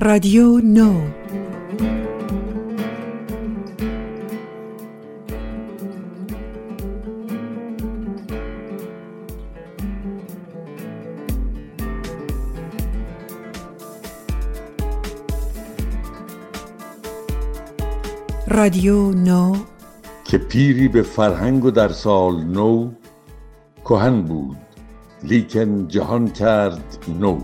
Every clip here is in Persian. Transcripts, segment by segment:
رادیو نو. رادیو نو. که پیری به فرهنگ و در سال نو کهن بود لیکن جهان کرد نو.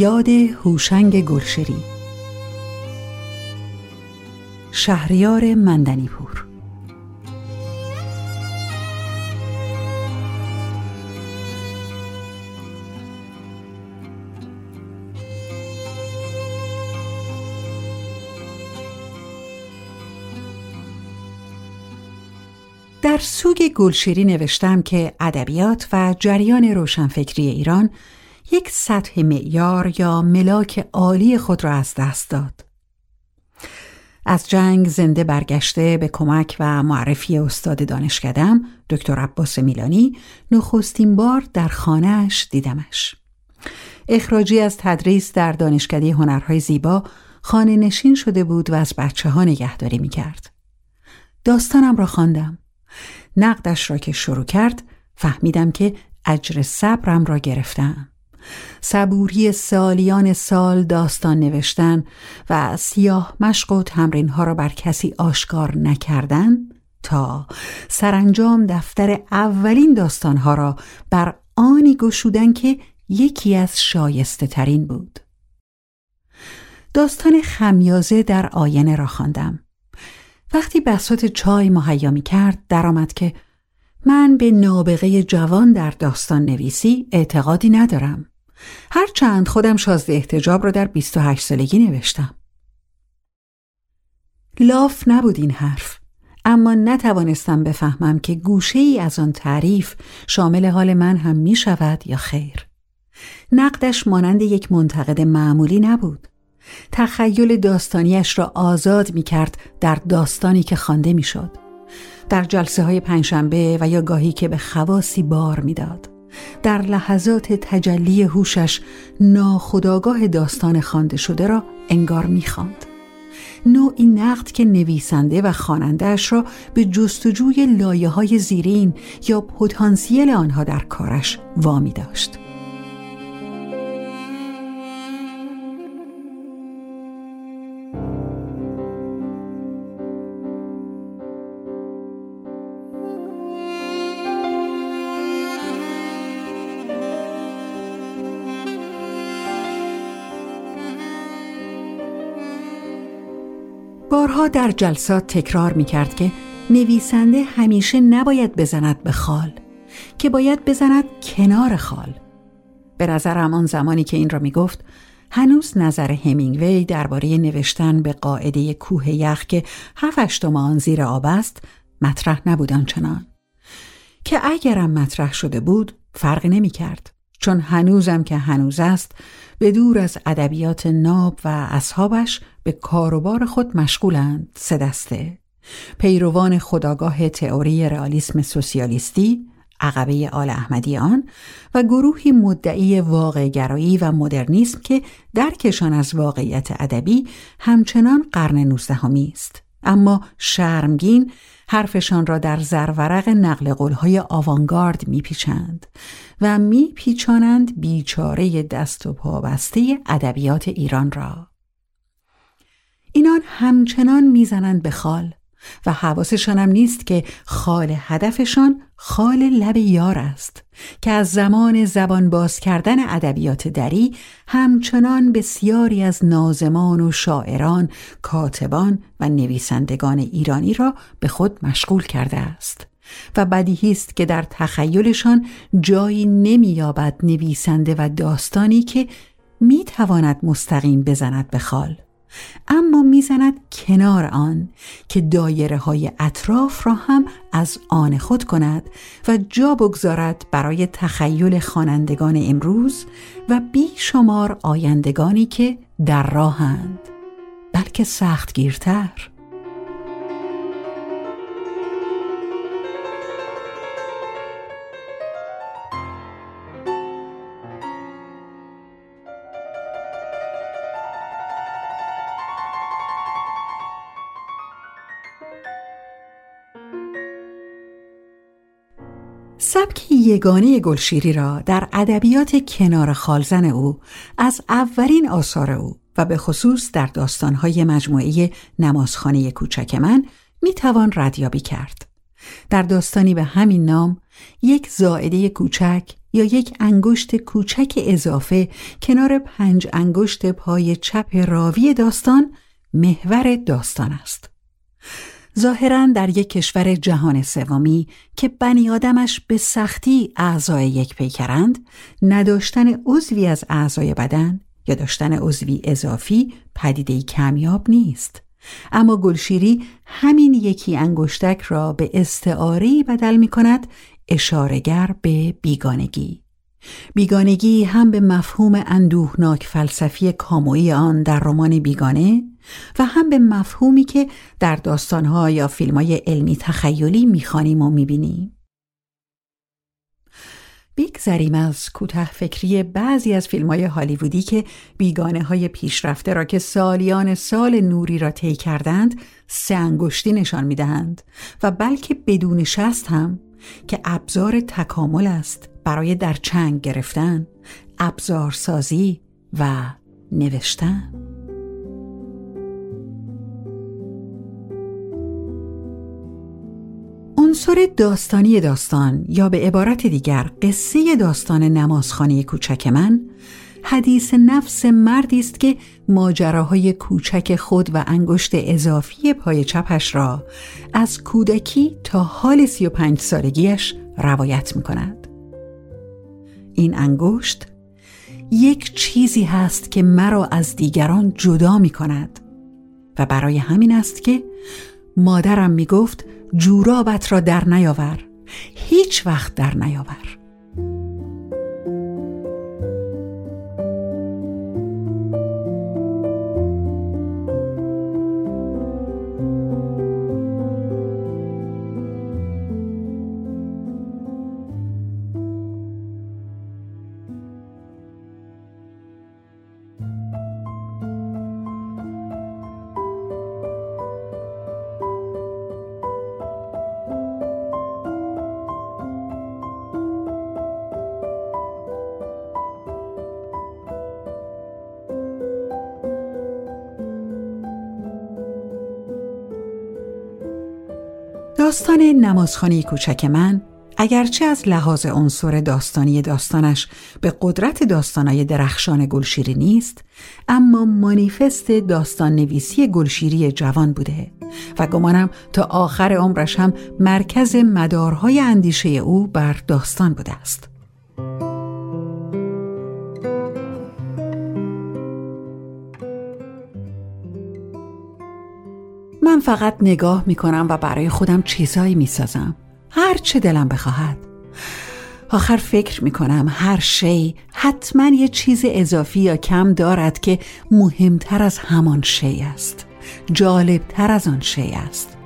یاد هوشنگ گلشری شهریار مندنیپور. در سوگ گلشری نوشتم که ادبیات و جریان روشنفکری ایران یک سطح معیار یا ملاک عالی خود را از دست داد. از جنگ زنده برگشته به کمک و معرفی استاد دانشکدم دکتر عباس میلانی نخستین بار در خانهاش دیدمش. اخراجی از تدریس در دانشکده هنرهای زیبا خانه نشین شده بود و از بچه ها نگهداری می کرد. داستانم را خواندم. نقدش را که شروع کرد فهمیدم که اجر صبرم را گرفتم. صبوری سالیان سال داستان نوشتن و سیاه مشق و تمرین ها را بر کسی آشکار نکردن تا سرانجام دفتر اولین داستان ها را بر آنی گشودن که یکی از شایسته ترین بود داستان خمیازه در آینه را خواندم. وقتی بسات چای مهیا می کرد درآمد که من به نابغه جوان در داستان نویسی اعتقادی ندارم. هرچند خودم شازده احتجاب را در 28 سالگی نوشتم. لاف نبود این حرف اما نتوانستم بفهمم که گوشه ای از آن تعریف شامل حال من هم می شود یا خیر. نقدش مانند یک منتقد معمولی نبود. تخیل داستانیش را آزاد می کرد در داستانی که خوانده می شد. در جلسه های پنجشنبه و یا گاهی که به خواسی بار می‌داد. در لحظات تجلی هوشش ناخداگاه داستان خوانده شده را انگار می‌خواند. نوعی نقد که نویسنده و خوانندهاش را به جستجوی لایه های زیرین یا پتانسیل آنها در کارش وامی داشت. بارها در جلسات تکرار می کرد که نویسنده همیشه نباید بزند به خال که باید بزند کنار خال. به نظرم آن زمانی که این را می گفت هنوز نظر همینگوی درباره نوشتن به قاعده کوه یخ که هفتم آن زیر آب است مطرح نبودن چنان که اگرم مطرح شده بود فرقی نمی کرد چون هنوزم که هنوز است به دور از ادبیات ناب و اصحابش به کاروبار خود مشغولند سه دسته. پیروان خداگاه تئوری رئالیسم سوسیالیستی عقبه آل احمدیان و گروهی مدعی واقعگرایی و مدرنیسم که درکشان از واقعیت ادبی همچنان قرن نوزدهمی است. اما شرمگین حرفشان را در زرورق نقل قولهای آوانگارد میپیچند. و میپیچانند بیچاره دست و پابسته ادبیات ایران را. اینان همچنان می‌زنند به خال و حواسشانم نیست که خال هدفشان خال لب یار است که از زمان زبان باز کردن ادبیات دری همچنان بسیاری از نازمان و شاعران، کاتبان و نویسندگان ایرانی را به خود مشغول کرده است. و بدیهی است که در تخیلشان جایی نمییابد نویسنده و داستانی که می‌تواند مستقیم بزند به خال. اما می‌زند کنار آن که دایره های اطراف را هم از آن خود کند و جا بگذارد برای تخیل خوانندگان امروز و بیشمار آیندگانی که در راهند. بلکه سختگیرتر یگانه گلشیری را در ادبیات کنار خالزن او از اولین آثار او و به خصوص در داستانهای مجموعه نمازخانه کوچک من می‌توان ردیابی کرد. در داستانی به همین نام یک زائده کوچک یا یک انگشت کوچک اضافه کنار پنج انگشت پای چپ راوی داستان محور داستان است. ظاهرا در یک کشور جهان سومی که بنی آدمش به سختی اعضای یک پیکرند نداشتن عضوی از اعضای بدن یا داشتن عضوی اضافی پدیده کمیاب نیست. اما گلشیری همین یکی انگشتک را به استعاری بدل می کند اشارگر به بیگانگی. بیگانگی هم به مفهوم اندوهناک فلسفی کاموی آن در رمان بیگانه و هم به مفهومی که در داستانها یا فیلمهای علمی تخیلی می‌خوانیم و می‌بینیم. بگذریم از کوته فکری بعضی از فیلم های هالیوودی که بیگانه های پیشرفته را که سالیان سال نوری را طی کردند سه انگشتی نشان می‌دهند و بلکه بدون شست هم که ابزار تکامل است برای در چنگ گرفتن ابزارسازی و نوشتن عنصر داستانی داستان یا به عبارت دیگر قصه داستان نمازخانه کوچک من حدیث نفس مردی است که ماجراهای کوچک خود و انگشت اضافی پای چپش را از کودکی تا حال سی و پنج سالگیش روایت می کند. این انگشت یک چیزی هست که مرا از دیگران جدا می کند و برای همین است که مادرم می گفت جورابت را در نیاور. هیچ وقت در نیاور. داستان نمازخانه کوچک من اگرچه از لحاظ عنصر داستانی داستانش به قدرت داستانای درخشان گلشیری نیست اما مانیفست داستان نویسی گلشیری جوان بوده و گمانم تا آخر عمرش هم مرکز مدارهای اندیشه او بر داستان بوده است. من فقط نگاه می کنم و برای خودم چیزایی می سازم هر چه دلم بخواهد. آخر فکر می کنم هر شی حتما یه چیز اضافی یا کم دارد که مهمتر از همان شی است. جالبتر از آن شی است.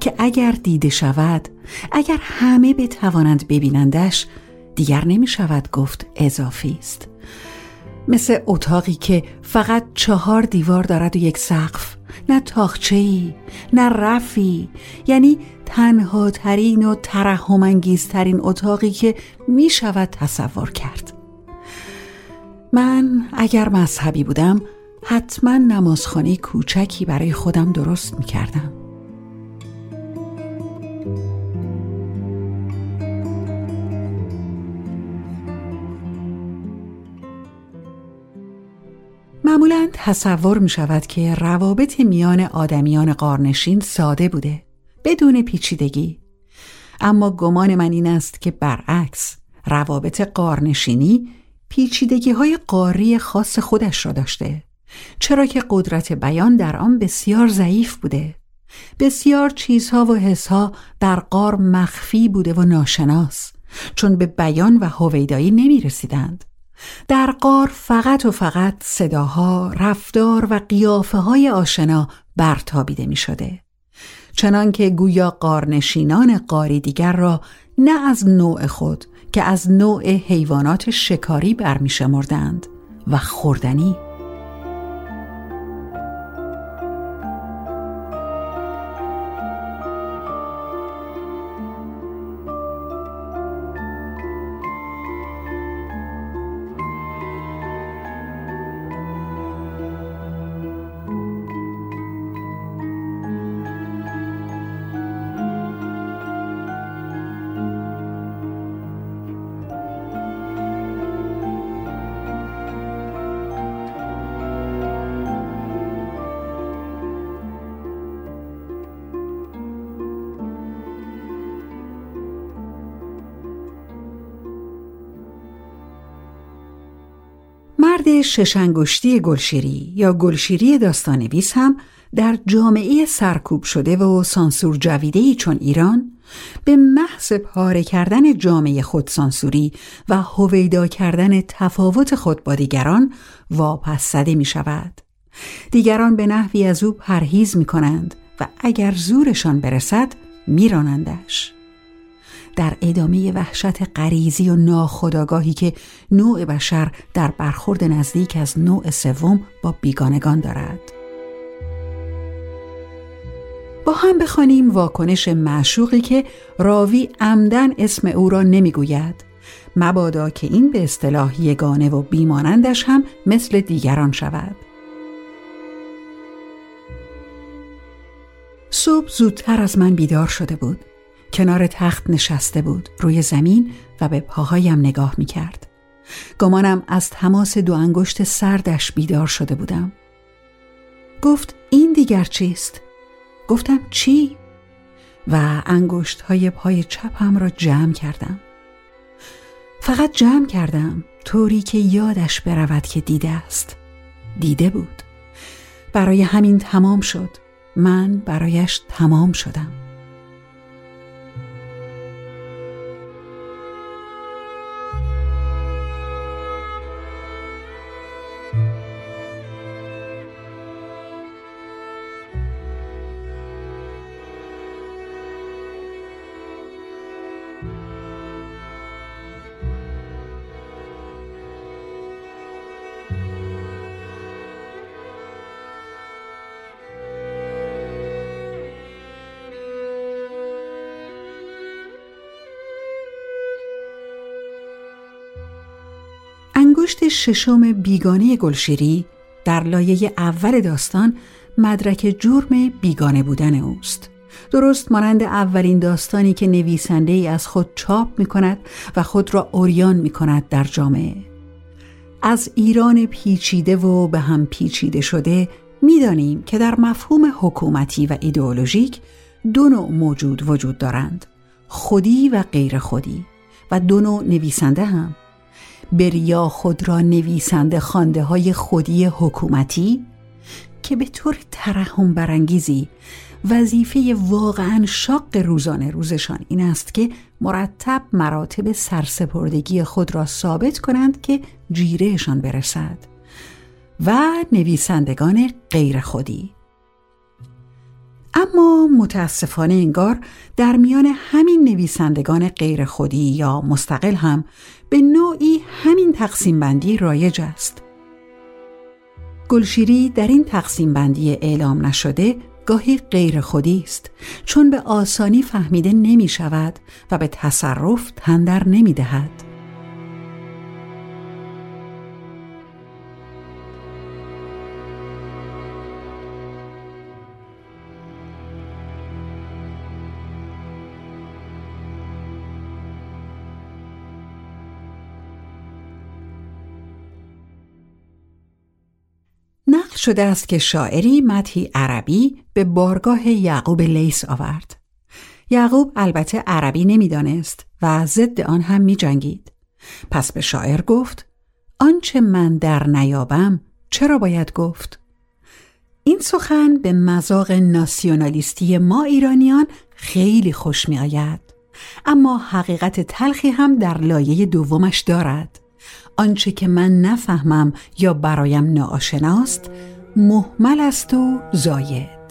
که اگر دیده شود اگر همه بتوانند ببینندش دیگر نمی شود گفت اضافی است. مثل اتاقی که فقط چهار دیوار دارد و یک سقف. نه تاخچه‌ای نه رفی. یعنی تنها ترین و ترحم ترین اتاقی که می شود تصور کرد. من اگر مذهبی بودم حتما نمازخانه کوچکی برای خودم درست می کردم معمولا تصور می شود که روابط میان آدمیان قارنشین ساده بوده بدون پیچیدگی. اما گمان من این است که برعکس روابط قارنشینی پیچیدگی های قاری خاص خودش را داشته چرا که قدرت بیان در آن بسیار ضعیف بوده. بسیار چیزها و حسها در قار مخفی بوده و ناشناس چون به بیان و هویدایی نمی رسیدند در قار فقط و فقط صداها، رفتار و قیافه های آشنا برتابیده می شده. چنان که گویا قارنشینان قاری دیگر را نه از نوع خود که از نوع حیوانات شکاری برمیشمردند و خوردنی ششنگشتی گلشیری یا گلشیری داستانویس هم در جامعه سرکوب شده و سانسور جویدهی چون ایران به محض پاره کردن جامعه خودسانسوری و هویدا کردن تفاوت خود با دیگران واپس زده می شود. دیگران به نحوی از او پرهیز می کنند و اگر زورشان برسد میرانندش. در ادامه وحشت غریزی و ناخداگاهی که نوع بشر در برخورد نزدیک از نوع سوم با بیگانگان دارد. با هم بخوانیم واکنش معشوقی که راوی عمدن اسم او را نمی‌گوید. مبادا که این به اصطلاح یگانه و بیمانندش هم مثل دیگران شود. صبح زودتر از من بیدار شده بود. کنار تخت نشسته بود روی زمین و به پاهایم نگاه می کرد. گمانم از تماس دو انگشت سردش بیدار شده بودم. گفت این دیگر چیست؟ گفتم چی؟ و انگشت های پای چپم را جمع کردم. فقط جمع کردم طوری که یادش برود که دیده است. دیده بود. برای همین تمام شد. من برایش تمام شدم. انگشت ششم بیگانه گلشیری در لایه اول داستان مدرک جرم بیگانه بودن اوست. درست مانند اولین داستانی که نویسنده ای از خود چاپ می کند و خود را اوریان می کند در جامعه. از ایران پیچیده و به هم پیچیده شده می‌دانیم که در مفهوم حکومتی و ایدئولوژیک دو نوع موجود وجود دارند خودی و غیر خودی و دو نوع نویسنده هم بریا خود را نویسنده خانده های خودی حکومتی که به طور ترحم برانگیزی وظیفه واقعا شاق روزانه روزشان این است که مرتب مراتب سرسپردگی خود را ثابت کنند که جیرهشان برسد و نویسندگان غیر خودی. اما متاسفانه انگار در میان همین نویسندگان غیر خودی یا مستقل هم به نوعی همین تقسیم بندی رایج است. گلشیری در این تقسیم بندی اعلام نشده گاهی غیر خودی است چون به آسانی فهمیده نمی شود و به تصرف تندر نمی دهد. شده است که شاعری مدهی عربی به بارگاه یعقوب لیس آورد. یعقوب البته عربی نمی‌دانست و ضد آن هم می جنگید. پس به شاعر گفت آنچه من در نیابم چرا باید گفت؟ این سخن به مذاق ناسیونالیستی ما ایرانیان خیلی خوش می آید. اما حقیقت تلخی هم در لایه دومش دارد. آنچه که من نفهمم یا برایم ناآشناست محمل است و زاید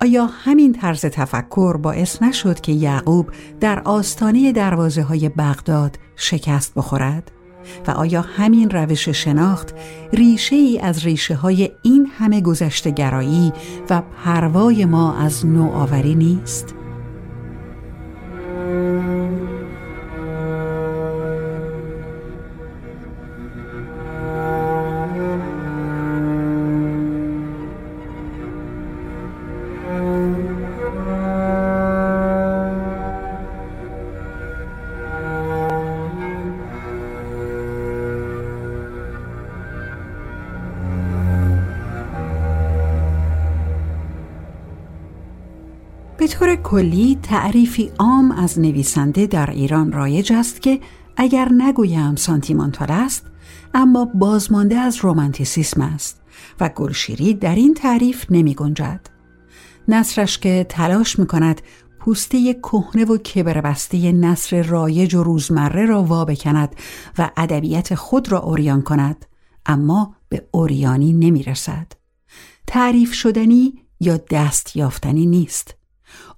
آیا همین طرز تفکر باعث نشد که یعقوب در آستانه دروازه های بغداد شکست بخورد؟ و آیا همین روش شناخت ریشه ای از ریشه های این همه گذشته گرایی و پروای ما از نوآوری نیست؟ کلی تعریفی عام از نویسنده در ایران رایج است که اگر نگویم سانتیمانتال است اما بازمانده از رومانتیسیسم است و گلشیری در این تعریف نمی گنجد. نصرش که تلاش می کند پوسته کهنه و کبربسته نصر رایج و روزمره را وا بکند و ادبیت خود را اوریان کند اما به اوریانی نمی رسد. تعریف شدنی یا دست یافتنی نیست.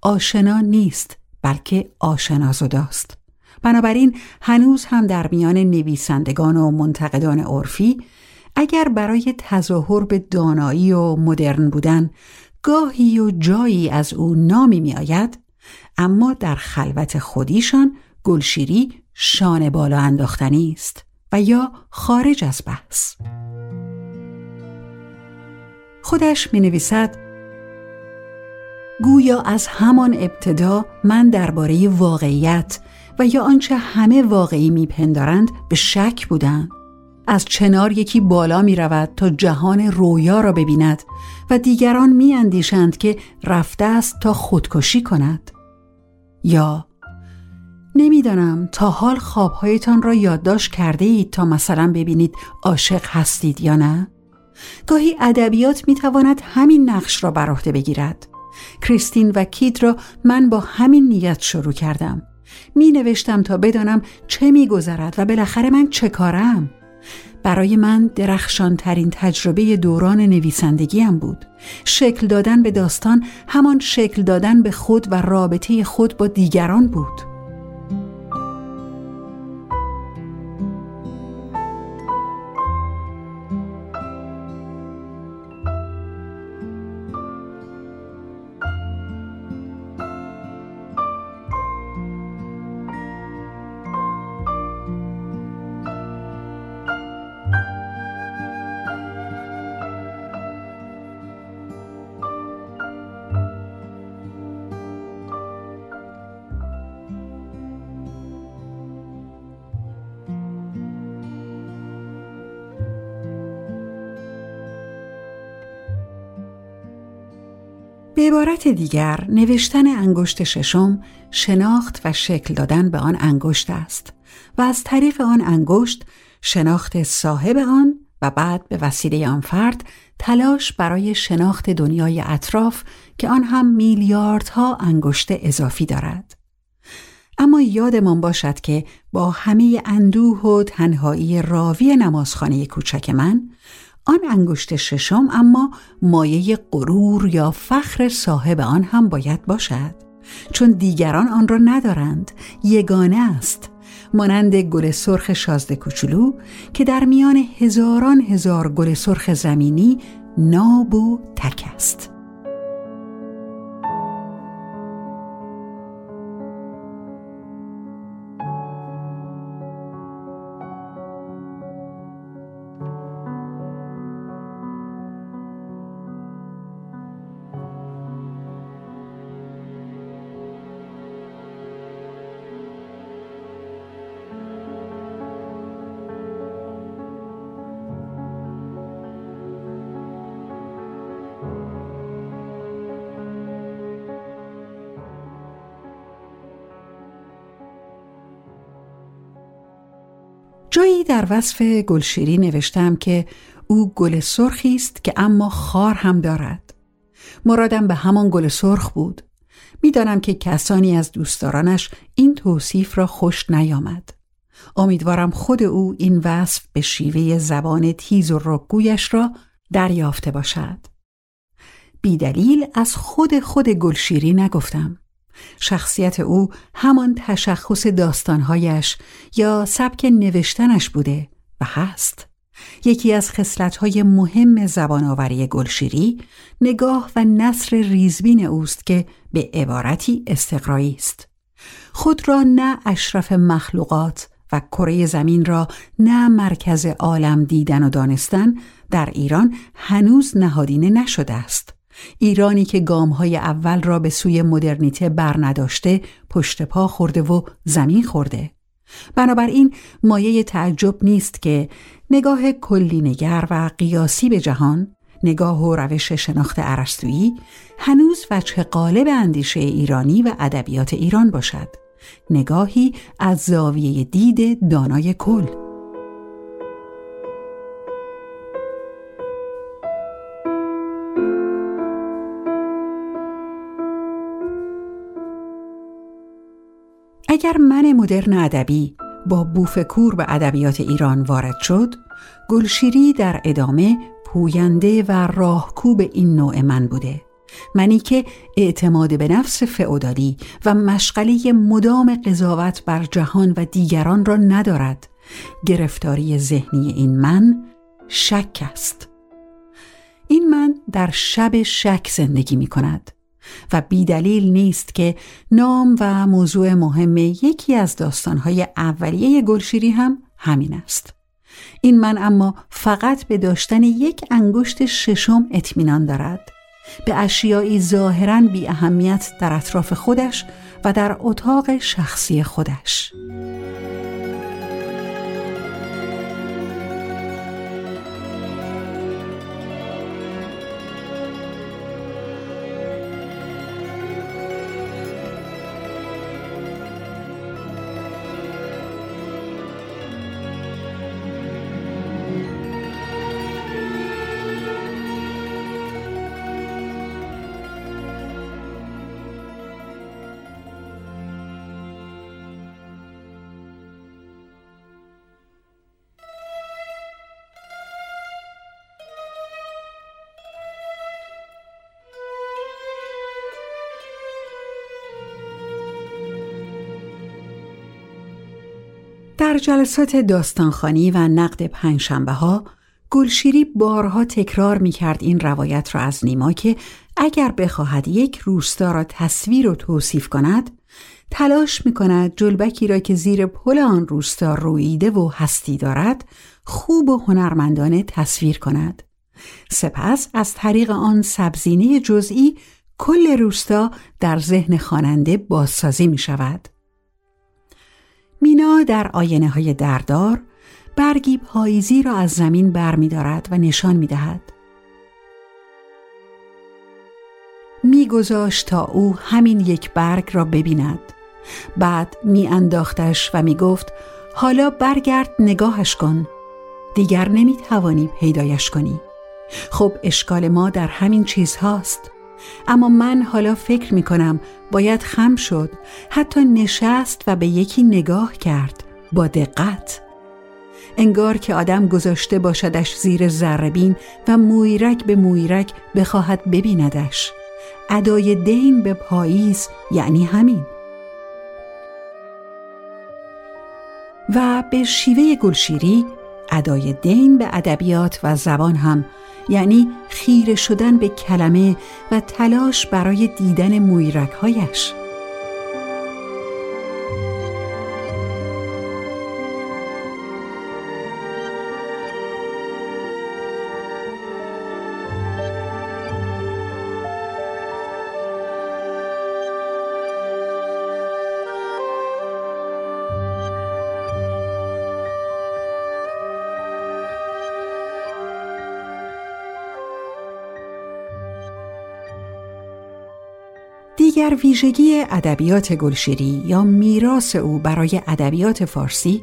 آشنا نیست بلکه آشنازداست. بنابراین هنوز هم در میان نویسندگان و منتقدان عرفی اگر برای تظاهر به دانایی و مدرن بودن گاهی و جایی از او نامی می آید اما در خلوت خودیشان گلشیری شانه بالا انداختنی است و یا خارج از بحث. خودش می نویسد گویا از همان ابتدا من درباره واقعیت و یا آنچه همه واقعی میپندارند به شک بودم. از چنار یکی بالا می رود تا جهان رویا را ببیند و دیگران می اندیشند که رفته است تا خودکشی کند. یا نمی‌دانم تا حال خوابهایتان را یادداشت کرده اید تا مثلا ببینید عاشق هستید یا نه. گاهی ادبیات می تواند همین نقش را بر عهده بگیرد. کریستین و کید را من با همین نیت شروع کردم. می نوشتم تا بدانم چه می گذرد و بالاخره من چه کارم. برای من درخشان ترین تجربه دوران نویسندگیم بود. شکل دادن به داستان همان شکل دادن به خود و رابطه خود با دیگران بود. عبارت دیگر نوشتن انگشت ششم شناخت و شکل دادن به آن انگشت است و از طریق آن انگشت شناخت صاحب آن و بعد به وسیله آن فرد تلاش برای شناخت دنیای اطراف که آن هم میلیاردها انگشت اضافی دارد. اما یادمان باشد که با همه اندوه و تنهایی راوی نمازخانه کوچک من آن انگشت ششم اما مایه غرور یا فخر صاحب آن هم باید باشد چون دیگران آن را ندارند. یگانه است مانند گل سرخ شازده کوچولو که در میان هزاران هزار گل سرخ زمینی ناب و تک است. در وصف گلشیری نوشتم که او گل سرخی است که اما خار هم دارد. مرادم به همان گل سرخ بود. می‌دانم که کسانی از دوستدارانش این توصیف را خوش نیامد. امیدوارم خود او این وصف به شیوه زبان تیز و رکگویش را دریافته باشد بیدلیل از خود خود گلشیری نگفتم شخصیت او همان تشخص داستانهایش یا سبک نوشتنش بوده و هست. یکی از خصلت‌های مهم زبانآوری گلشیری نگاه و نصر ریزبین اوست که به عبارتی استقرایی است. خود را نه اشرف مخلوقات و کره زمین را نه مرکز عالم دیدن و دانستن در ایران هنوز نهادینه نشده است. ایرانی که گامهای اول را به سوی مدرنیته برنداشته پشت پا خورده و زمین خورده. بنابراین مایه تعجب نیست که نگاه کلی نگر و قیاسی به جهان نگاه و روش شناخت عرستویی هنوز وجه قالب اندیشه ایرانی و ادبیات ایران باشد. نگاهی از زاویه دید دانای کل. اگر من مدرن ادبی با بوفکور به ادبیات ایران وارد شد گلشیری در ادامه پوینده و راهکوب این نوع من بوده. منی که اعتماد به نفس فعودالی و مشغله مدام قضاوت بر جهان و دیگران را ندارد. گرفتاری ذهنی این من شک است. این من در شب شک زندگی می کند و بیدلیل نیست که نام و موضوع مهم یکی از داستانهای اولیه گلشیری هم همین است. این من اما فقط به داشتن یک انگشت ششم اطمینان دارد. به اشیایی ظاهرا بی اهمیت در اطراف خودش و در اتاق شخصی خودش. در جلسات داستانخانی و نقد پنجشنبه ها گلشیری بارها تکرار می کرد این روایت را از نیما که اگر بخواهد یک روستا را تصویر و توصیف کند تلاش می کند جلبکی را که زیر پل آن روستا رویده و هستی دارد خوب و هنرمندانه تصویر کند. سپس از طریق آن سبزینه جزئی کل روستا در ذهن خواننده بازسازی می شود مینا در آینه های دردار برگی پاییزی را از زمین بر می دارد و نشان می دهد. می تا او همین یک برگ را ببیند. بعد می انداختش و می گفت حالا برگرد نگاهش کن. دیگر نمی توانی پیدایش کنی. خب اشکال ما در همین چیز هاست. اما من حالا فکر می کنم باید خم شد حتی نشست و به یکی نگاه کرد با دقت. انگار که آدم گذاشته باشدش زیر زربین و مویرک به مویرک بخواهد ببیندش. ادای دین به پاییز یعنی همین. و به شیوه گلشیری ادای دین به ادبیات و زبان هم یعنی خیره شدن به کلمه و تلاش برای دیدن مویرکهایش دیگر ویژگی ادبیات گلشیری یا میراث او برای ادبیات فارسی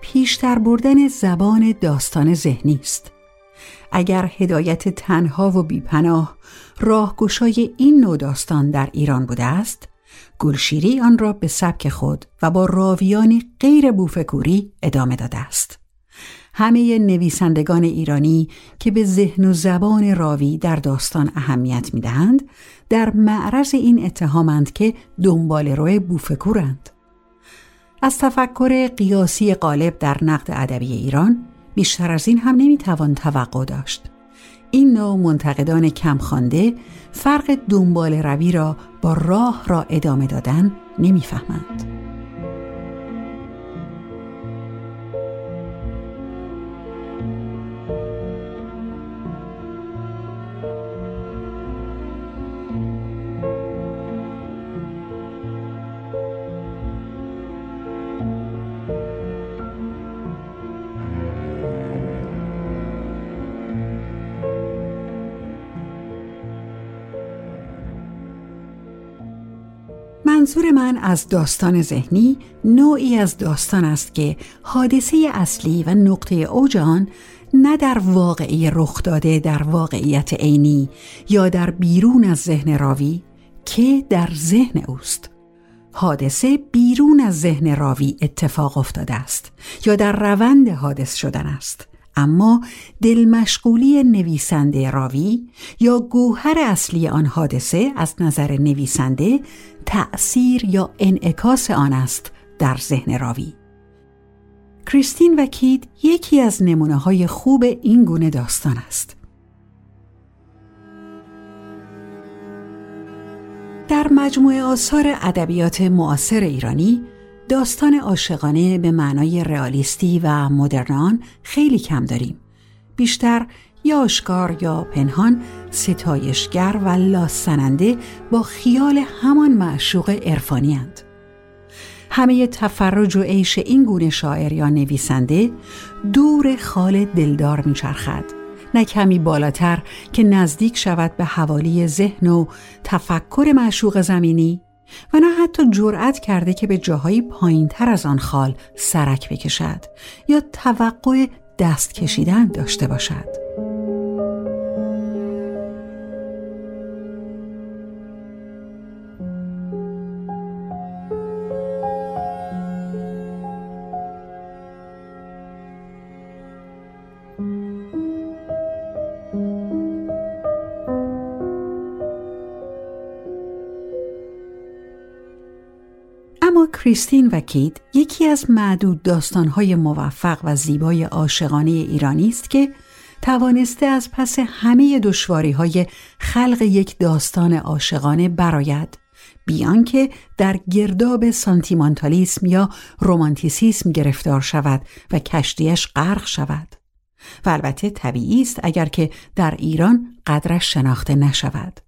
پیشتر بردن زبان داستان ذهنی است. اگر هدایت تنها و بیپناه راهگشای این نوع داستان در ایران بوده است، گلشیری آن را به سبک خود و با راویانی غیر بوفکوری ادامه داده است. همه نویسندگان ایرانی که به ذهن و زبان راوی در داستان اهمیت می دهند در معرض این اتهامند که دنبال روی بوفکورند. از تفکر قیاسی غالب در نقد ادبی ایران بیشتر از این هم نمی‌توان توقع داشت. این نوع منتقدان کمخوانده فرق دنبال روی را با راه را ادامه دادن نمی‌فهمند. منظور من از داستان ذهنی نوعی از داستان است که حادثه اصلی و نقطه اوج آن نه در واقعی رخ داده در واقعیت عینی یا در بیرون از ذهن راوی که در ذهن اوست. حادثه بیرون از ذهن راوی اتفاق افتاده است یا در روند حادث شدن است. اما دلمشغولی نویسنده راوی یا گوهر اصلی آن حادثه از نظر نویسنده تأثیر یا انعکاس آن است در ذهن راوی کریستین و کید یکی از نمونه های خوب این گونه داستان است در مجموعه آثار ادبیات معاصر ایرانی داستان عاشقانه به معنای رئالیستی و مدرنان خیلی کم داریم. بیشتر یا آشکار یا پنهان ستایشگر و لاسننده با خیال همان معشوق عرفانی هند. همه تفرج و عیش این گونه شاعر یا نویسنده دور خال دلدار میچرخد نه کمی بالاتر که نزدیک شود به حوالی ذهن و تفکر معشوق زمینی و نه حتی جرأت کرده که به جاهایی پایین تر از آن خال سرک بکشد یا توقع دست کشیدن داشته باشد. کریستین و کید یکی از معدود داستانهای موفق و زیبای عاشقانه ایرانی است که توانسته از پس همه دشواری های خلق یک داستان عاشقانه براید بیان که در گرداب سانتیمانتالیسم یا رومانتیسیسم گرفتار شود و کشتیش غرق شود. و البته طبیعی است اگر که در ایران قدرش شناخته نشود.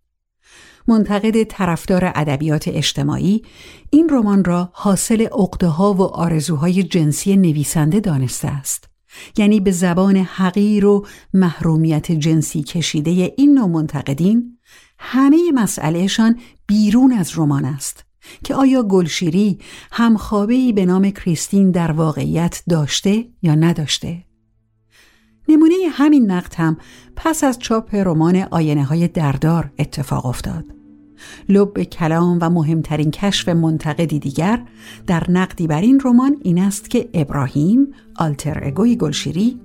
منتقد طرفدار ادبیات اجتماعی این رمان را حاصل ها و آرزوهای جنسی نویسنده دانسته است. یعنی به زبان حقیر و محرومیت جنسی کشیده این نوع منتقدین همه مسئلهشان بیرون از رمان است که آیا گلشیری همخوابهی به نام کریستین در واقعیت داشته یا نداشته؟ نمونه همین نقد هم پس از چاپ رمان آینه های دردار اتفاق افتاد. لب کلام و مهمترین کشف منتقدی دیگر در نقدی بر این رمان این است که ابراهیم آلتر اگوی گلشیری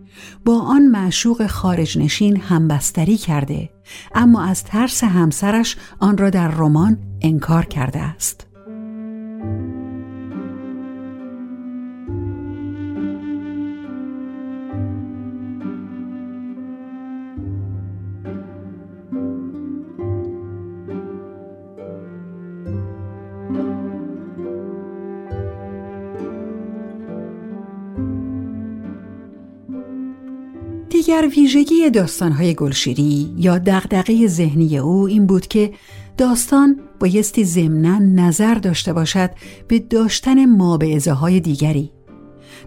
با آن معشوق خارج نشین همبستری کرده اما از ترس همسرش آن را در رمان انکار کرده است. دیگر ویژگی داستانهای گلشیری یا دغدغه ذهنی او این بود که داستان بایستی ضمنا نظر داشته باشد به داشتن مابعزه های دیگری.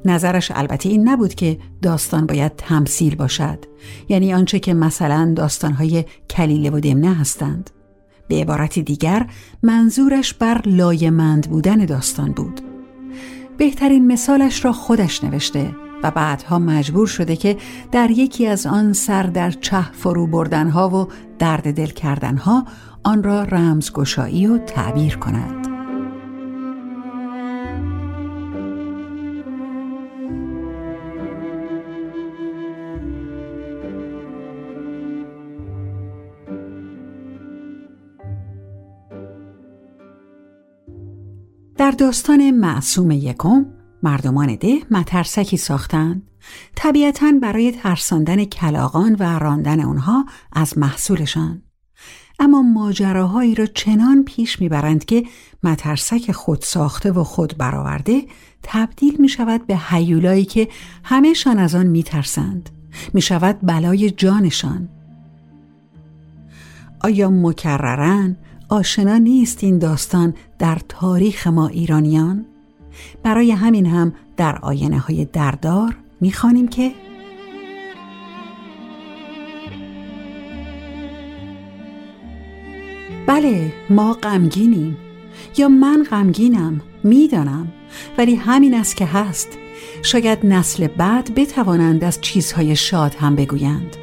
نظرش البته این نبود که داستان باید تمثیل باشد یعنی آنچه که مثلا داستانهای کلیله و دمنه هستند. به عبارت دیگر منظورش بر لایمند بودن داستان بود. بهترین مثالش را خودش نوشته و بعدها مجبور شده که در یکی از آن سر در چه فرو بردنها و درد دل کردنها آن را رمزگشایی و تعبیر کند. در داستان معصوم یکم مردمان ده مترسکی ساختند. طبیعتا برای ترساندن کلاغان و راندن اونها از محصولشان. اما ماجراهایی را چنان پیش می‌برند که مترسک خود ساخته و خود برآورده تبدیل می شود به حیولایی که همهشان از آن می ترسند می شود بلای جانشان. آیا مکررن آشنا نیست این داستان در تاریخ ما ایرانیان؟ برای همین هم در آینه های دردار می‌خوانیم که بله ما غمگینیم یا من غمگینم می‌دانم ولی همین است که هست. شاید نسل بعد بتوانند از چیزهای شاد هم بگویند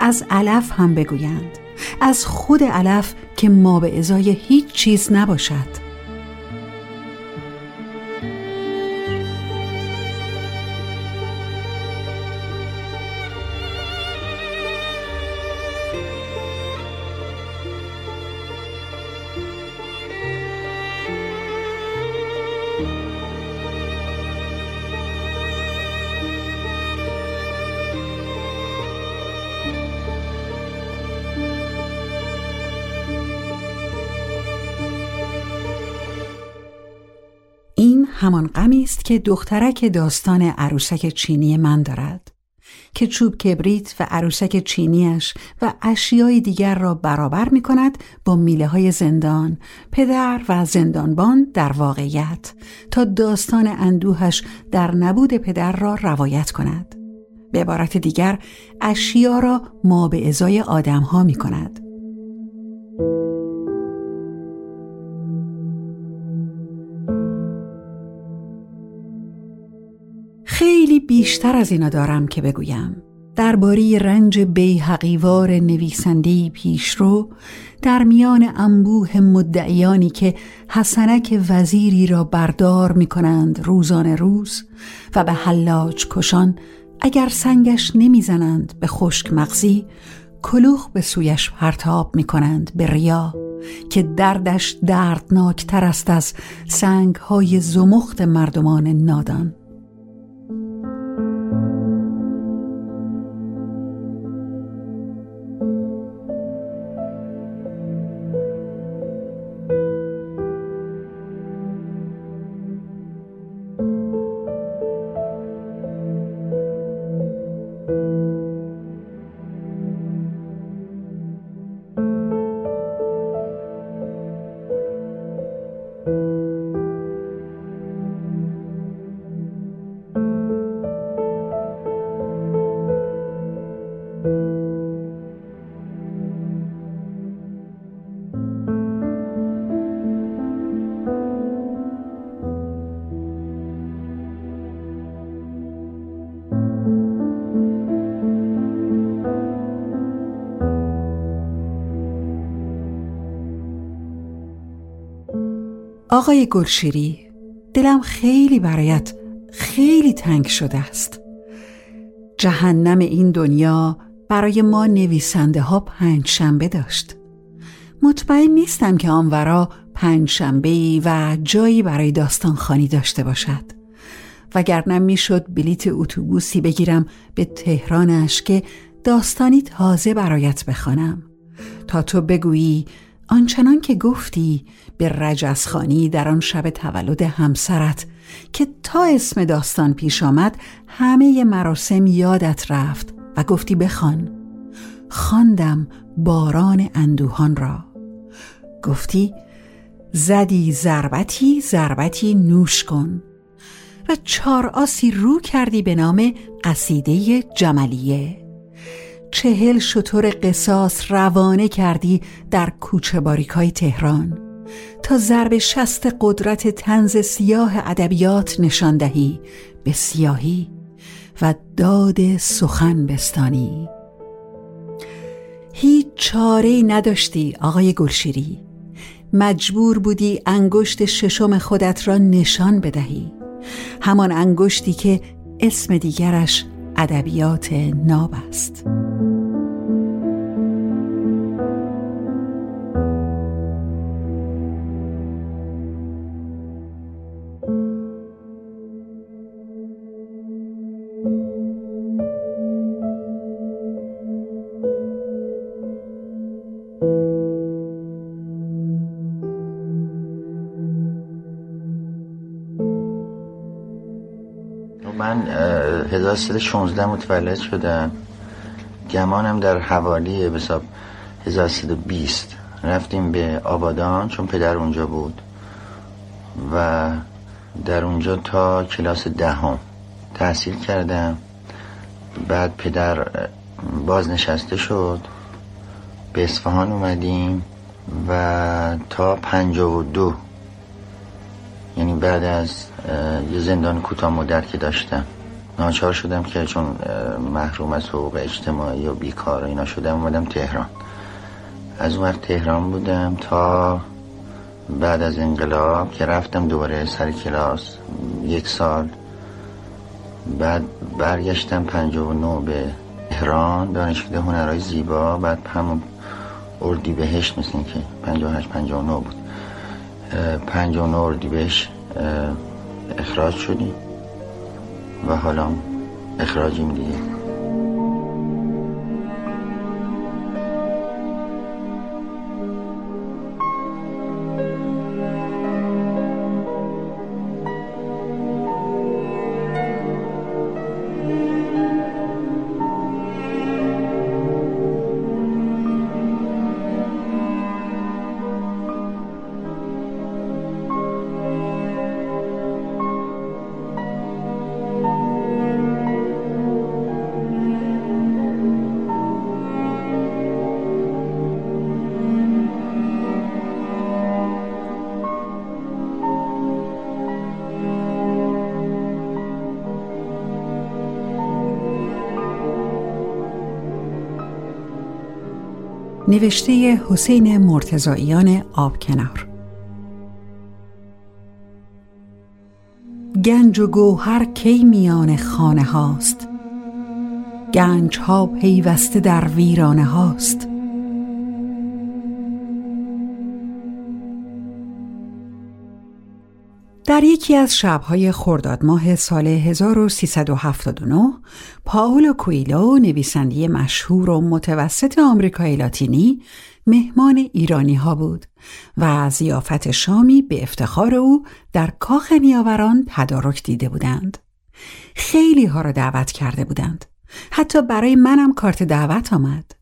از علف هم بگویند از خود علف که ما به ازای هیچ چیز نباشد. است که دخترک داستان عروسک چینی من دارد که چوب کبریت و عروسک چینیش و اشیای دیگر را برابر می کند با میله های زندان، پدر و زندانبان در واقعیت تا داستان اندوهش در نبود پدر را روایت کند. به عبارت دیگر اشیا را ما به ازای آدم ها می کند. بیشتر از اینا دارم که بگویم. درباره رنج بیحقیوار نویسنده پیشرو در میان انبوه مدعیانی که حسنک وزیری را بردار می کنند روزان روز و به حلاج کشان اگر سنگش نمی‌زنند به خشک مغزی کلوخ به سویش پرتاب می کنند به ریا که دردش دردناکتر است از سنگ های زمخت مردمان نادان. آقای گلشیری دلم خیلی برایت خیلی تنگ شده است. جهنم این دنیا برای ما نویسنده ها پنج شنبه داشت. مطمئن نیستم که آنورا پنج شنبه و جایی برای داستان خانی داشته باشد. وگرنه می‌شد بلیت اتوبوسی بگیرم به تهرانش که داستانی تازه برایت بخوانم. تا تو بگویی آنچنان که گفتی به رجزخانی در آن شب تولد همسرت که تا اسم داستان پیش آمد همه مراسم یادت رفت و گفتی بخوان. خواندم باران اندوهان را. گفتی زدی ضربتی ضربتی نوش کن. و چار آسی رو کردی به نام قصیده جملیه. چهل شطور قصاص روانه کردی در کوچه باریکای تهران. تا ضرب شست قدرت تنز سیاه ادبیات نشان دهی به سیاهی و داد سخن بستانی. هیچ چاره نداشتی آقای گلشیری. مجبور بودی انگشت ششم خودت را نشان بدهی. همان انگشتی که اسم دیگرش ادبیات ناب است. 1316 متولد شدم گمانم در حوالی به حساب 1320 رفتیم به آبادان چون پدر اونجا بود. و در اونجا تا کلاس دهم تحصیل کردم. بعد پدر بازنشسته شد. به اصفهان اومدیم و تا پنجاه و دو یعنی بعد از یه زندان کوتاه مدت که داشتم. ناچار شدم که چون محروم از حقوق اجتماعی و بیکار اینا شدم اومدم تهران. از اون وقت تهران بودم تا بعد از انقلاب که رفتم دوباره سر کلاس یک سال. بعد برگشتم نو به تهران دانشکده هنرهای زیبا بعد همون اردی بهشت مثل که 58 59 بود. 59 اردی بهشت اخراج شدیم. و حالا اخراجیم دیگه نوشته حسین مرتزاییان آبکنار. گنج و گوهر کی میان خانه هاست؟ گنج ها پیوسته در ویرانه هاست؟ در یکی از شبهای خرداد ماه سال 1379 پاولو کویلو نویسنده مشهور و متوسط آمریکای لاتینی مهمان ایرانی ها بود و زیافت شامی به افتخار او در کاخ نیاوران تدارک دیده بودند. خیلی ها را دعوت کرده بودند. حتی برای منم کارت دعوت آمد.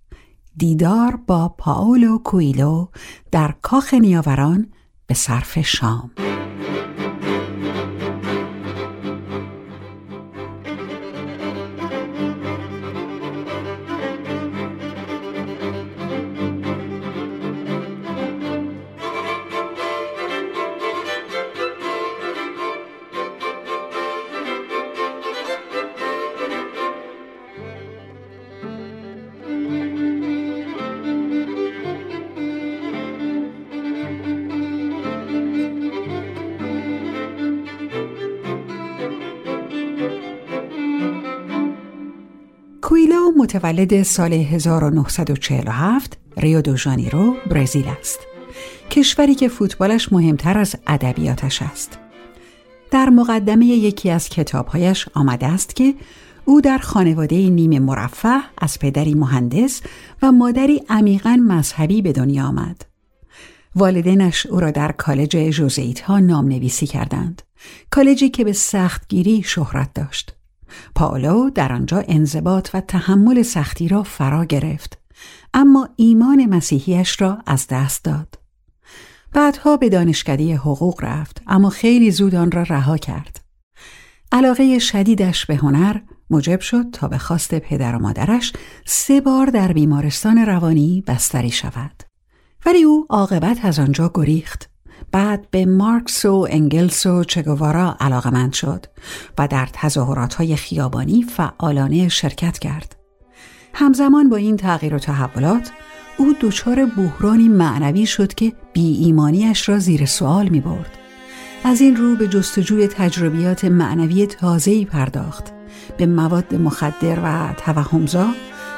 دیدار با پاولو کویلو در کاخ نیاوران به صرف شام. متولد سال 1947 ریو دو ژانیرو برزیل است. کشوری که فوتبالش مهمتر از ادبیاتش است. در مقدمه یکی از کتابهایش آمده است که او در خانواده نیمه مرفه از پدری مهندس و مادری عمیقا مذهبی به دنیا آمد. والدینش او را در کالج جوزیت ها نام نویسی کردند. کالجی که به سختگیری شهرت داشت. پاولو در آنجا انضباط و تحمل سختی را فرا گرفت اما ایمان مسیحیش را از دست داد. بعدها به دانشکده حقوق رفت اما خیلی زود آن را رها کرد. علاقه شدیدش به هنر موجب شد تا به خواست پدر و مادرش سه بار در بیمارستان روانی بستری شود. ولی او عاقبت از آنجا گریخت. بعد به مارکس و انگلس و چگوارا علاقمند شد و در تظاهرات های خیابانی فعالانه شرکت کرد. همزمان با این تغییر و تحولات او دچار بحرانی معنوی شد که بی ایمانیش را زیر سوال می برد. از این رو به جستجوی تجربیات معنوی تازه‌ای پرداخت به مواد مخدر و توهمزا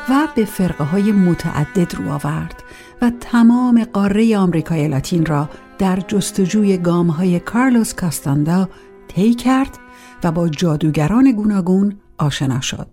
و به فرقه های متعدد رو آورد و تمام قاره آمریکای لاتین را در جستجوی گام های کارلوس کاستاندا طی کرد و با جادوگران گوناگون آشنا شد.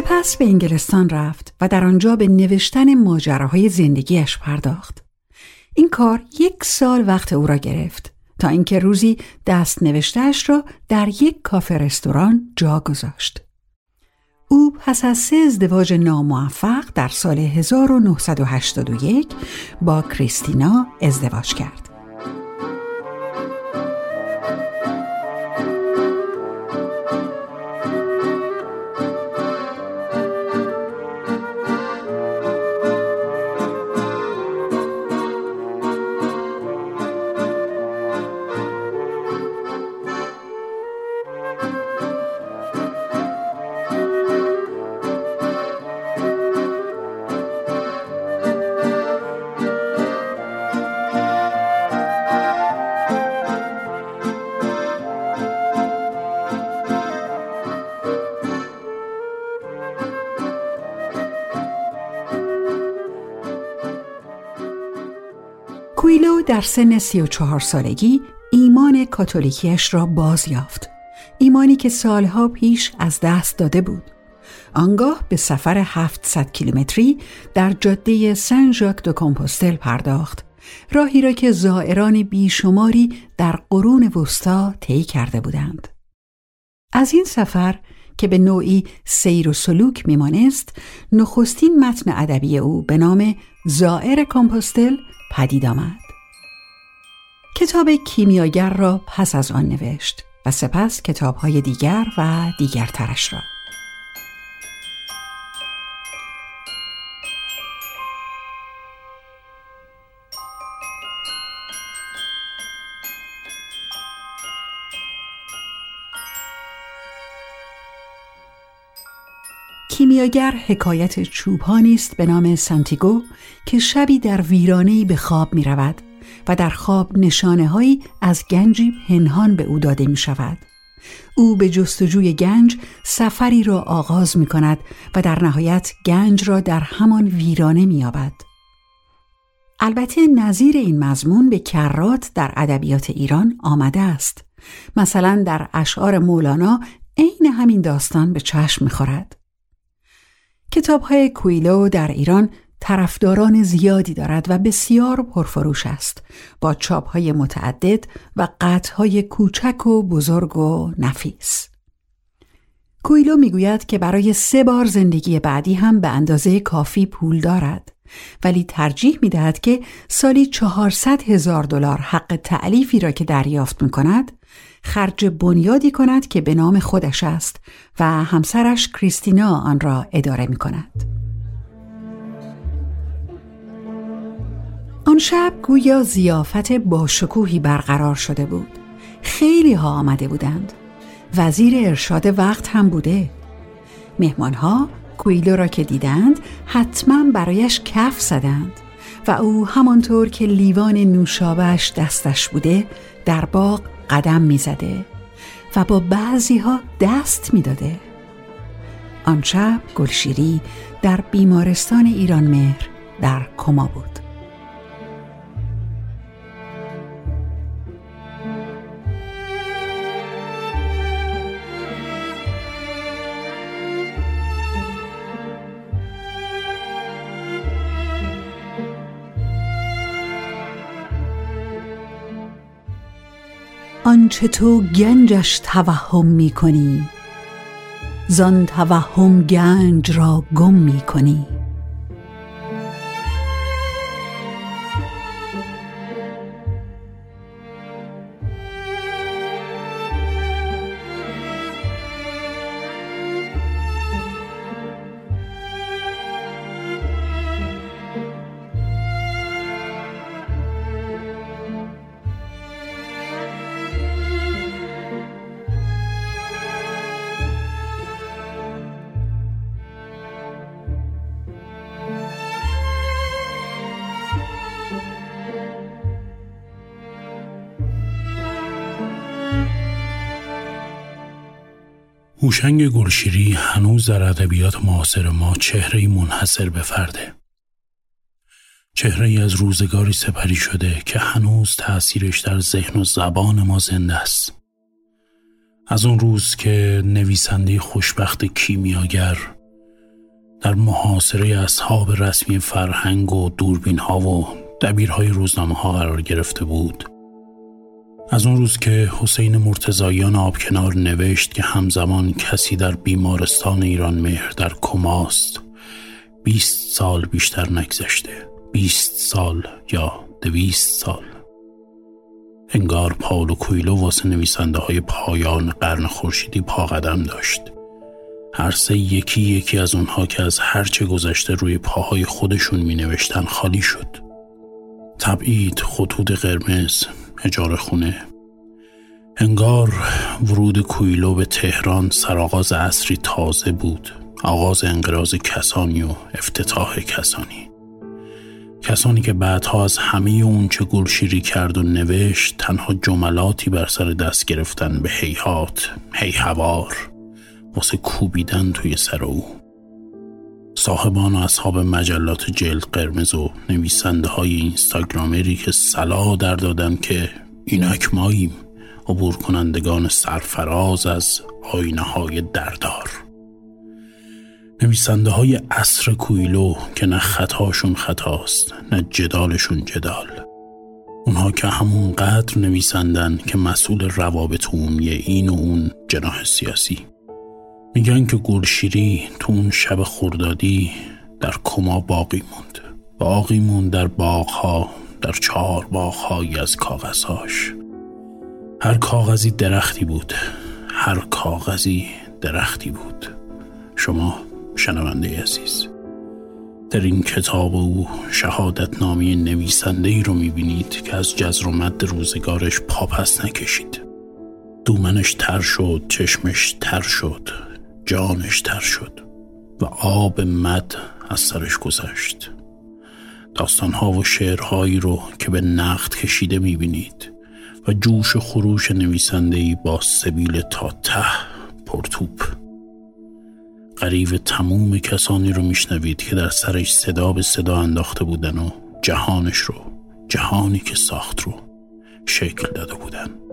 سپس به انگلستان رفت و در آنجا به نوشتن ماجراهای زندگیش پرداخت. این کار یک سال وقت او را گرفت تا اینکه روزی دست نوشتهش را در یک کافه رستوران جا گذاشت. او پس از سه ازدواج ناموفق در سال 1981 با کریستینا ازدواج کرد. در سن سی و چهار سالگی ایمان کاتولیکیش را باز یافت. ایمانی که سالها پیش از دست داده بود. آنگاه به سفر 700 کیلومتری در جاده سن ژاک دو کمپوستل پرداخت. راهی را که زائران بیشماری در قرون وسطا طی کرده بودند. از این سفر که به نوعی سیر و سلوک میمانست نخستین متن ادبی او به نام زائر کمپوستل پدید آمد. کتاب کیمیاگر را پس از آن نوشت و سپس کتابهای دیگر و دیگرترش را. کیمیاگر حکایت چوپانی است به نام سانتیگو که شبی در ویرانه‌ای به خواب می رود و در خواب نشانه هایی از گنجی پنهان به او داده می شود. او به جستجوی گنج سفری را آغاز می کند و در نهایت گنج را در همان ویرانه می یابد. البته نظیر این مضمون به کرات در ادبیات ایران آمده است. مثلا در اشعار مولانا عین همین داستان به چشم می‌خورد. کتاب های کویلو در ایران طرفداران زیادی دارد و بسیار پرفروش است با چاپ های متعدد و قطع های کوچک و بزرگ و نفیس. کویلو می‌گوید که برای سه بار زندگی بعدی هم به اندازه کافی پول دارد ولی ترجیح می دهد که سالی 400 هزار دلار حق تعلیفی را که دریافت می کند خرج بنیادی کند که به نام خودش است و همسرش کریستینا آن را اداره می کند. آن شب گویا زیافت با شکوهی برقرار شده بود. خیلی ها آمده بودند. وزیر ارشاد وقت هم بوده. مهمان ها کویلو را که دیدند حتما برایش کف زدند و او همانطور که لیوان نوشابهش دستش بوده در باغ قدم می‌زده و با بعضی ها دست می‌داده. آن شب گلشیری در بیمارستان ایران مهر در کما بود. آنچه تو گنجش توهم می کنی زان توهم گنج را گم می کنی هوشنگ گلشیری هنوز در ادبیات معاصر ما چهره منحصر به فرده. چهره ای از روزگاری سپری شده که هنوز تأثیرش در ذهن و زبان ما زنده است. از اون روز که نویسنده خوشبخت کیمیاگر در محاصره اصحاب رسمی فرهنگ و دوربین ها و دبیرهای روزنامه ها قرار گرفته بود از اون روز که حسین مرتزایان آبکنار نوشت که همزمان کسی در بیمارستان ایران مهر در کماست بیست سال بیشتر نگذشته. بیست سال یا دویست سال. انگار پاولو کویلو واسه نویسنده های پایان قرن خورشیدی پا قدم داشت. هر سه یکی یکی از اونها که از هرچه گذشته روی پاهای خودشون می نوشتن خالی شد. تبعید خطوط قرمز اجاره خونه. انگار ورود کویلو به تهران سرآغاز عصری تازه بود. آغاز انقراض کسانی و افتتاح کسانی. کسانی که بعدها از همه اون چه گلشیری کرد و نوشت تنها جملاتی بر سر دست گرفتن به هیهات هیهوار واسه کوبیدن توی سر او. صاحبان و اصحاب مجلات جلد قرمز و نویسنده های اینستاگرامری که سلا در دادن که اینک ماییم عبور کنندگان سرفراز از آینه های دردار. نویسنده های عصر کویلو که نه خطاشون خطاست نه جدالشون جدال. اونها که همون قدر نویسندن که مسئول روابط عمومی این و اون جناح سیاسی. میگن که گلشیری تو اون شب خوردادی در کما باقی موند. باقی موند در باغها در چهار باغهایی از کاغذهاش. هر کاغذی درختی بود. هر کاغذی درختی بود. شما شنونده عزیز در این کتاب او شهادت نامی نویسنده ای رو می‌بینید که از جزر و مد روزگارش پاپس نکشید. دومنش تر شد چشمش تر شد. جانش تر شد و آب مد از سرش گذشت. داستانها و شعرهایی رو که به نقد کشیده می‌بینید و جوش و خروش نویسندهی با سبیل تا ته پرتوب. قریب تموم کسانی رو میشنوید که در سرش صدا به صدا انداخته بودن و جهانش رو جهانی که ساخت رو شکل داده بودن.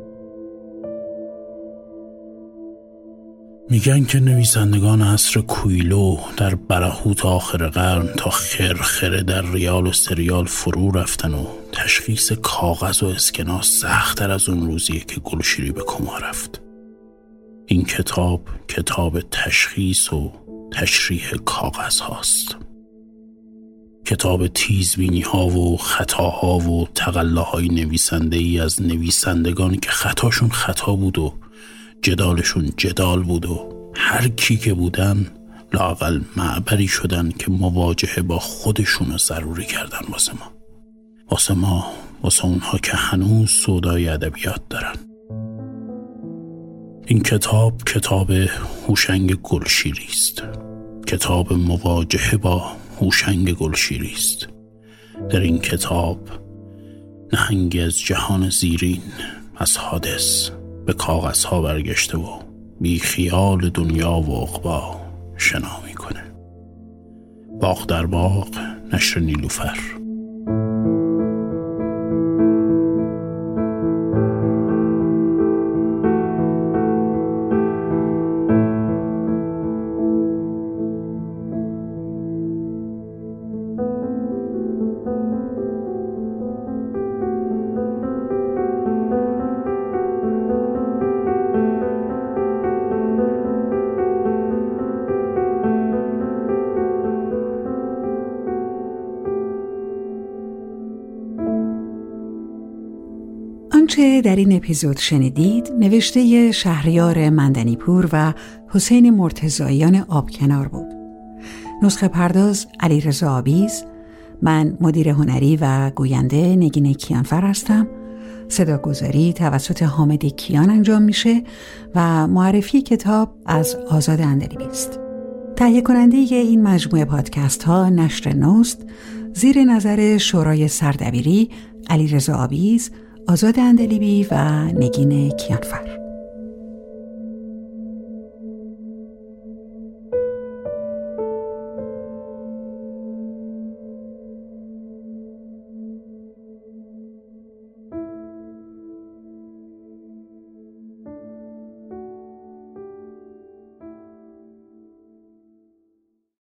میگن که نویسندگان عصر کویلو در برهوت آخر قرن تا خرخره در ریال و سریال فرو رفتن و تشخیص کاغذ و اسکناس سختتر از اون روزیه که گلشیری به کما رفت. این کتاب کتاب تشخیص و تشریح کاغذ هاست. کتاب تیزبینی ها و خطاها و تقلاهای نویسنده ای از نویسندگانی که خطاشون خطا بود و جدالشون جدال بود و هر کی که بودن لاقل معبری شدن که مواجهه با خودشون رو ضروری کردن واسه ما. واسه ما واسه اونها که هنوز سودای ادبیات دارن. این کتاب کتاب هوشنگ گلشیری است. کتاب مواجهه با هوشنگ گلشیری است. در این کتاب نهنگی از جهان زیرین از حادث به کاغذ ها برگشته و بی خیال دنیا و اقبا شنا می‌کنه. باغ در باغ نشر نیلوفر. این اپیزود شنیدید نوشته شهریار مندنیپور و حسین مرتزاییان آبکنار بود. نسخه پرداز علی رضا آبیز. من مدیر هنری و گوینده نگین کیانفر هستم. صداگذاری توسط حامد کیان انجام میشه و معرفی کتاب از آزاد اندلیبی است تهیه کننده این مجموعه پادکست ها نشر نوست زیر نظر شورای سردبیری علی رضا آبیز آزاد اندلیبی و نگین کیانفر.